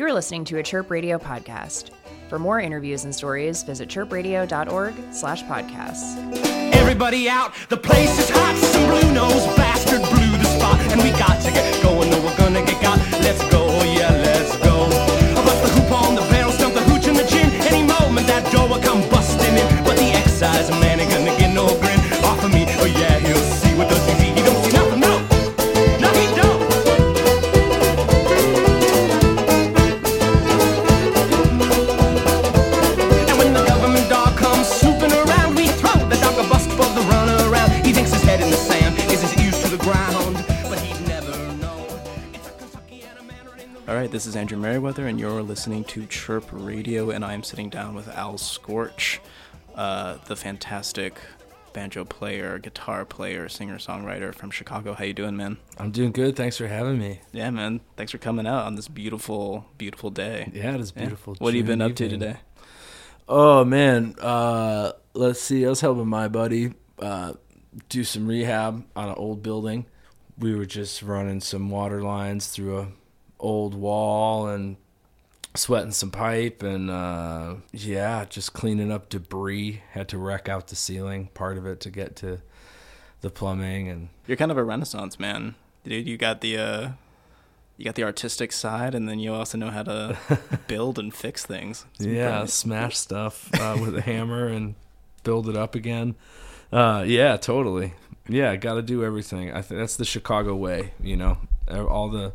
You're listening to a Chirp Radio podcast. For more interviews and stories, visit chirpradio.org slash podcasts. Everybody out, the place is hot. Some blue nose bastard blew the spot, and we got to get going, or we're gonna get got. This is Andrew Merriweather, and you're listening to Chirp Radio, and I'm sitting down with Al Scorch, uh, the fantastic banjo player, guitar player, singer songwriter from Chicago. How you doing, man? I'm doing good. Thanks for having me. Yeah, man. Thanks for coming out on this beautiful, beautiful day. Yeah, it is Yeah. beautiful. What have you been up to today? Oh man, uh, let's see. I was helping my buddy uh, do some rehab on an old building. We were just running some water lines through a old wall and sweating some pipe and uh, yeah, just cleaning up debris. Had to wreck out the ceiling part of it to get to the plumbing and You're kind of a renaissance man, dude. You got the uh, you got the artistic side, and then you also know how to build and fix things. It's yeah, pretty- smash stuff uh, with a hammer and build it up again. Uh, yeah, totally. Yeah, got to do everything. I think that's the Chicago way. You know, all the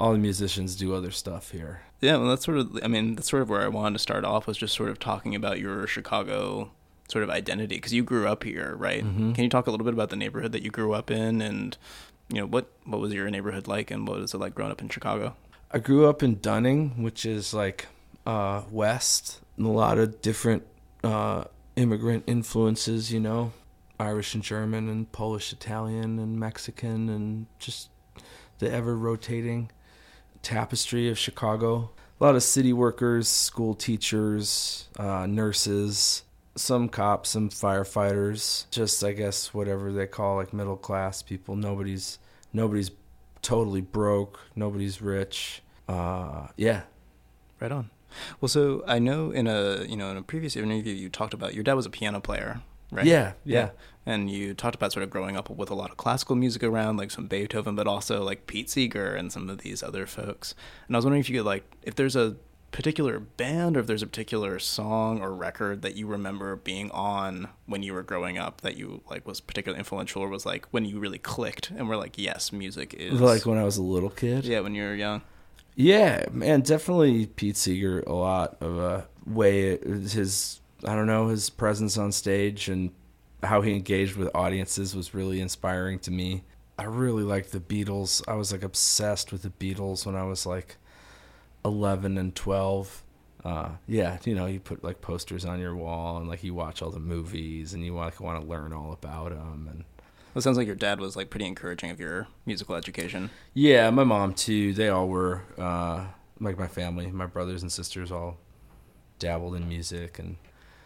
all the musicians do other stuff here. Yeah, well, that's sort of. I mean, that's sort of where I wanted to start off was just sort of talking about your Chicago sort of identity because you grew up here, right? Mm-hmm. Can you talk a little bit about the neighborhood that you grew up in, and you know what what was your neighborhood like, and what was it like growing up in Chicago? I grew up in Dunning, which is like uh, west, and a lot of different uh, immigrant influences. You know, Irish and German, and Polish, Italian, and Mexican, and just the ever rotating tapestry of Chicago. A lot of city workers, school teachers, uh, nurses, some cops, some firefighters. Just I guess whatever they call like middle class people. Nobody's nobody's totally broke. Nobody's rich. Uh, yeah, Right on. Well, so I know in a you know in a previous interview you talked about your dad was a piano player, right? Yeah, yeah. And you talked about sort of growing up with a lot of classical music around, like some Beethoven, but also like Pete Seeger and some of these other folks. And I was wondering if you could like if there's a particular band or if there's a particular song or record that you remember being on when you were growing up that you like was particularly influential or was like when you really clicked and were like, yes, music is like when I was a little kid. yeah, when you were young. Yeah, man, definitely Pete Seeger. A lot of a way his I don't know his presence on stage and how he engaged with audiences was really inspiring to me. I really liked the Beatles. I was like obsessed with the Beatles when I was like eleven and twelve. Uh, yeah, you know, you put like posters on your wall and like you watch all the movies and you like want to learn all about them and Well, it sounds like your dad was like pretty encouraging of your musical education. Yeah, my mom too. They all were uh, like my family. My brothers and sisters all dabbled in music, and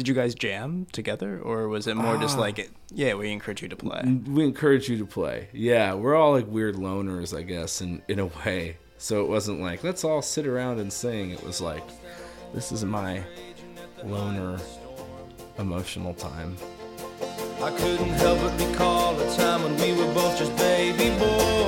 Did you guys jam together, or was it more just Ah. like, it, yeah, we encourage you to play? we encourage you to play. Yeah, we're all like weird loners, I guess, in in a way. So it wasn't like let's all sit around and sing. It was like this is my loner emotional time. I couldn't help but recall a time when we were both just baby boys.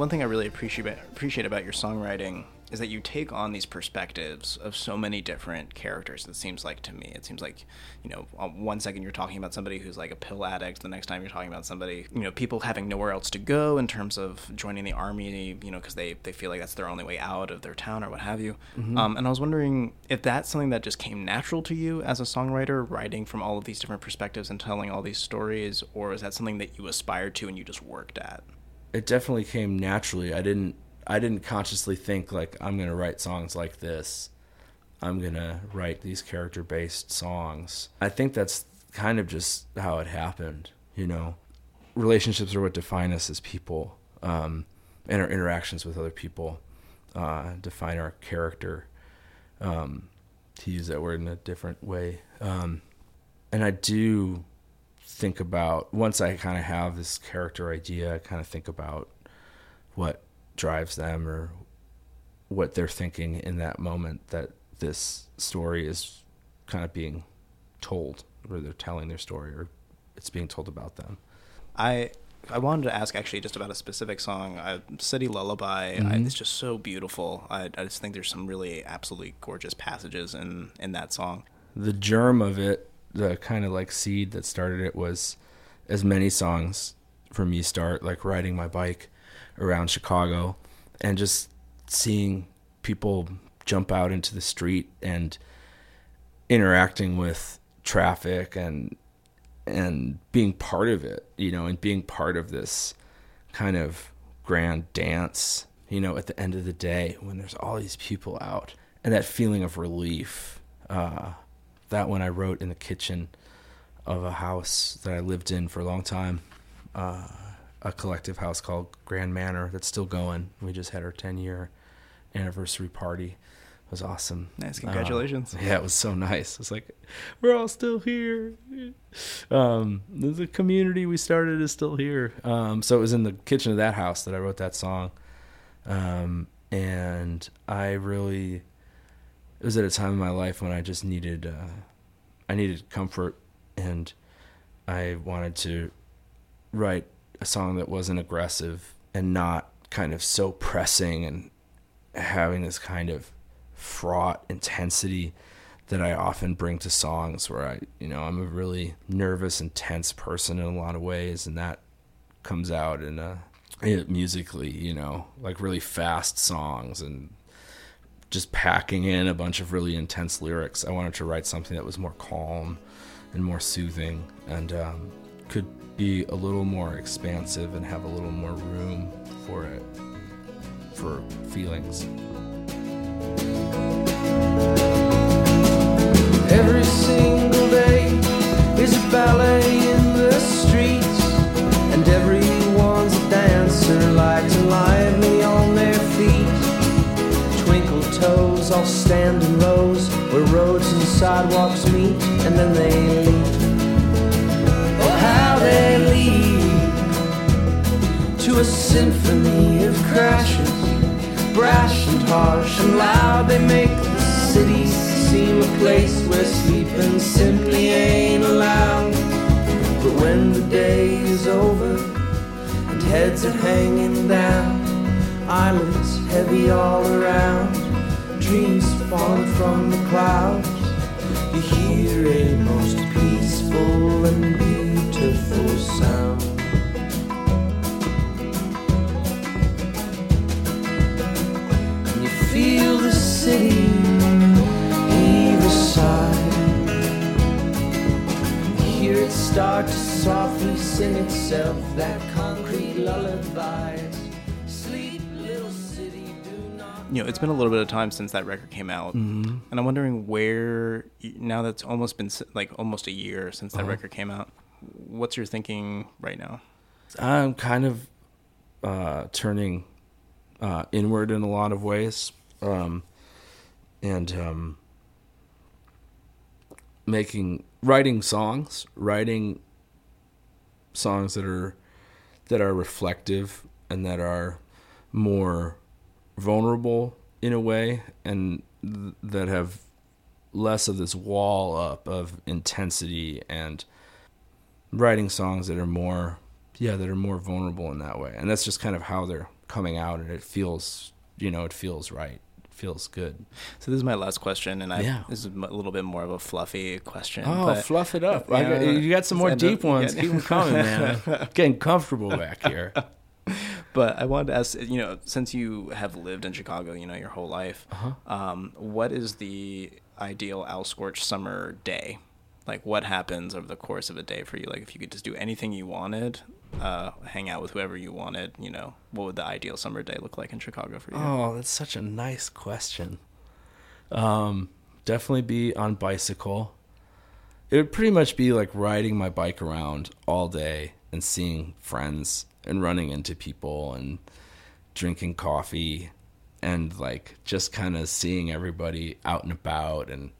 One thing I really appreciate appreciate about your songwriting is that you take on these perspectives of so many different characters. It seems like to me, it seems like you know, one second you're talking about somebody who's like a pill addict, the next time you're talking about somebody, you know, people having nowhere else to go in terms of joining the army, you know, because they they feel like that's their only way out of their town or what have you. Mm-hmm. Um, and I was wondering if that's something that just came natural to you as a songwriter, writing from all of these different perspectives and telling all these stories, or is that something that you aspired to and you just worked at? It definitely came naturally. I didn't I didn't consciously think like I'm gonna write songs like this. I'm gonna write these character based songs. I think that's kind of just how it happened. You know, relationships are what define us as people, um, and our interactions with other people uh, define our character. Um, to use that word in a different way, um, and I do think about once I kind of have this character idea, I kind of think about what drives them or what they're thinking in that moment that this story is kind of being told, or they're telling their story, or it's being told about them. I I wanted to ask actually just about a specific song, uh, "City Lullaby." I, it's just so beautiful. I, I just think there's some really absolutely gorgeous passages in in that song. The germ of it, the kind of like seed that started it, was as many songs for me start like riding my bike around Chicago and just seeing people jump out into the street and interacting with traffic and and being part of it, you know, and being part of this kind of grand dance, you know, at the end of the day when there's all these people out and that feeling of relief. Uh, that one I wrote in the kitchen of a house that I lived in for a long time, uh, a collective house called Grand Manor that's still going. We just had our 10 year anniversary party. It was awesome. Nice, Uh, congratulations. yeah, it was so nice. It was like, we're all still here. Um, the the community we started is still here. Um, so it was in the kitchen of that house that I wrote that song. Um, and I really, it was at a time in my life when I just needed, uh, I needed comfort and I wanted to write a song that wasn't aggressive and not kind of so pressing and having this kind of fraught intensity that I often bring to songs where I, you know, I'm a really nervous, intense person in a lot of ways, and that comes out in it, musically, you know, like really fast songs and just packing in a bunch of really intense lyrics. I wanted to write something that was more calm and more soothing and um, could be a little more expansive and have a little more room for it for feelings. Brash and harsh and loud. They make the city seem a place where sleeping simply ain't allowed. But when the day is over and heads are hanging down, eyelids heavy all around, dreams falling from the clouds, you hear a most peaceful and beautiful sound. City a sigh. Hear it start to softly sing itself that concrete lullaby. Sleep, little city, do not. You know, it's been a little bit of time since that record came out, Mm-hmm. and I'm wondering where now that's almost been like almost a year since Uh-huh. that record came out. What's your thinking right now? I'm kind of uh, turning uh, inward in a lot of ways, um, and um, making writing songs, writing songs that are that are reflective and that are more vulnerable in a way, and th- that have less of this wall up of intensity and writing songs that are more yeah that are more vulnerable in that way. And that's just kind of how they're coming out, and it feels you know it feels right, feels good. So this is my last question, and I Yeah. this is a little bit more of a fluffy question. Oh, fluff it up! I got- you got some more deep ones. getting- Keep them coming, man. I'm getting comfortable back here. But I wanted to ask, you know, since you have lived in Chicago, you know, your whole life, Uh-huh. um, what is the ideal Al Scorch summer day? Like, what happens over the course of a day for you? Like, if you could just do anything you wanted, uh, hang out with whoever you wanted, you know, what would the ideal summer day look like in Chicago for you? Oh, that's such a nice question. Um, definitely be on bicycle. It would pretty much be like riding my bike around all day and seeing friends and running into people and drinking coffee and like just kind of seeing everybody out and about and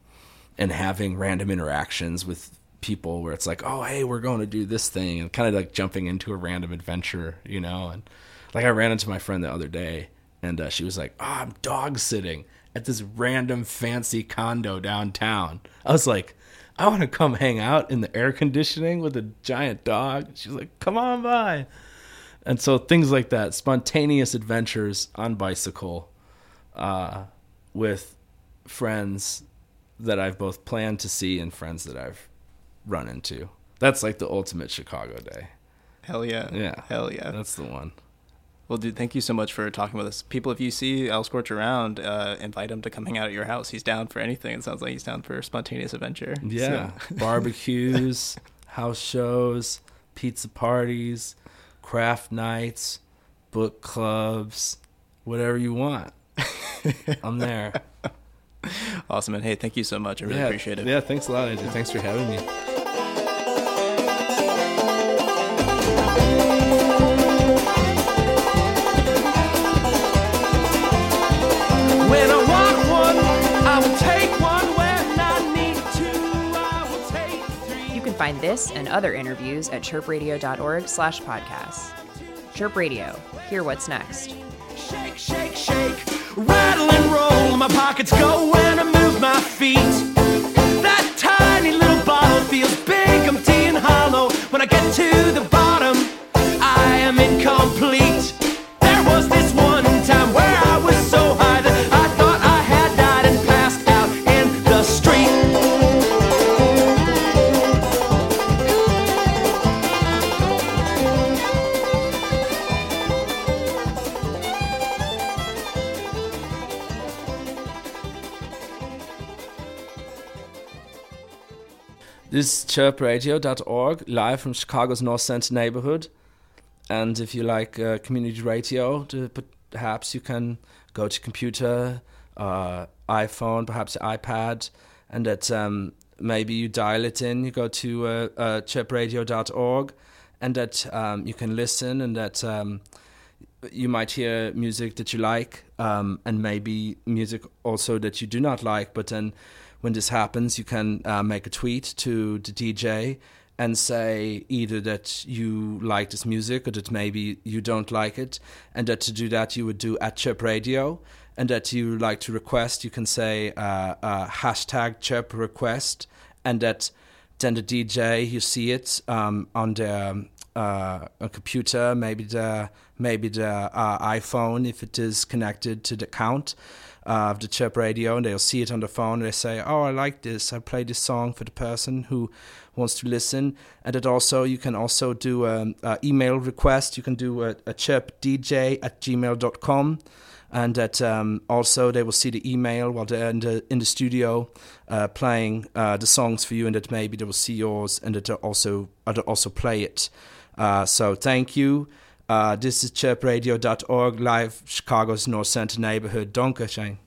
and having random interactions with people where it's like, oh, hey, we're going to do this thing, and kind of like jumping into a random adventure, you know. And like I ran into my friend the other day, and uh, she was like, oh, I'm dog sitting at this random fancy condo downtown. I was like, I want to come hang out in the air conditioning with a giant dog. She's like, come on by. And so things like that, spontaneous adventures on bicycle uh, with friends that I've both planned to see and friends that I've run into. That's like the ultimate Chicago day. Hell yeah. Yeah. Hell yeah. That's the one. Well, dude, thank you so much for talking with us. People, if you see Al Scorch around, uh, invite him to come hang out at your house. He's down for anything. It sounds like he's down for spontaneous adventure. Yeah. So- Barbecues, house shows, pizza parties, craft nights, book clubs, whatever you want. I'm there. Awesome. And hey, thank you so much. I really yeah, appreciate it. Yeah, thanks a lot, Andrew. Thanks for having me. When I want one, I will take one. When I need two, I will take three. You can find this and other interviews at chirpradio.org slash podcasts. Chirp Radio. Hear what's next. Shake, shake, shake, rattle and roll. My pockets go when I move my feet. That tiny little bottle feels big, empty, and hollow. When I get to the chirpradio.org, live from Chicago's North Center neighborhood. And if you like uh, community radio, perhaps you can go to computer, uh, iPhone, perhaps iPad, and that um, maybe you dial it in. You go to uh, uh, chirpradio.org, and that um, you can listen, and that um, you might hear music that you like, um, and maybe music also that you do not like. But then, when this happens, you can uh, make a tweet to the DJ and say either that you like this music or that maybe you don't like it, and that to do that you would do at Chirp Radio, and that you like to request, you can say uh, uh, hashtag Chirp Request, and that then the DJ you see it um, on the uh, a computer, maybe the maybe the uh, iPhone if it is connected to the account uh, of the chirp radio, and they'll see it on the phone. And they say, "Oh, I like this. I play this song for the person who wants to listen." And that also you can also do an email request. You can do a, a chirpdj at gmail.com and that um, also they will see the email while they're in the in the studio uh, playing uh, the songs for you, and that maybe they will see yours, and that they'll also uh, also play it. Uh, so thank you. Uh, this is chirpradio.org, live Chicago's North Center neighborhood. Schön.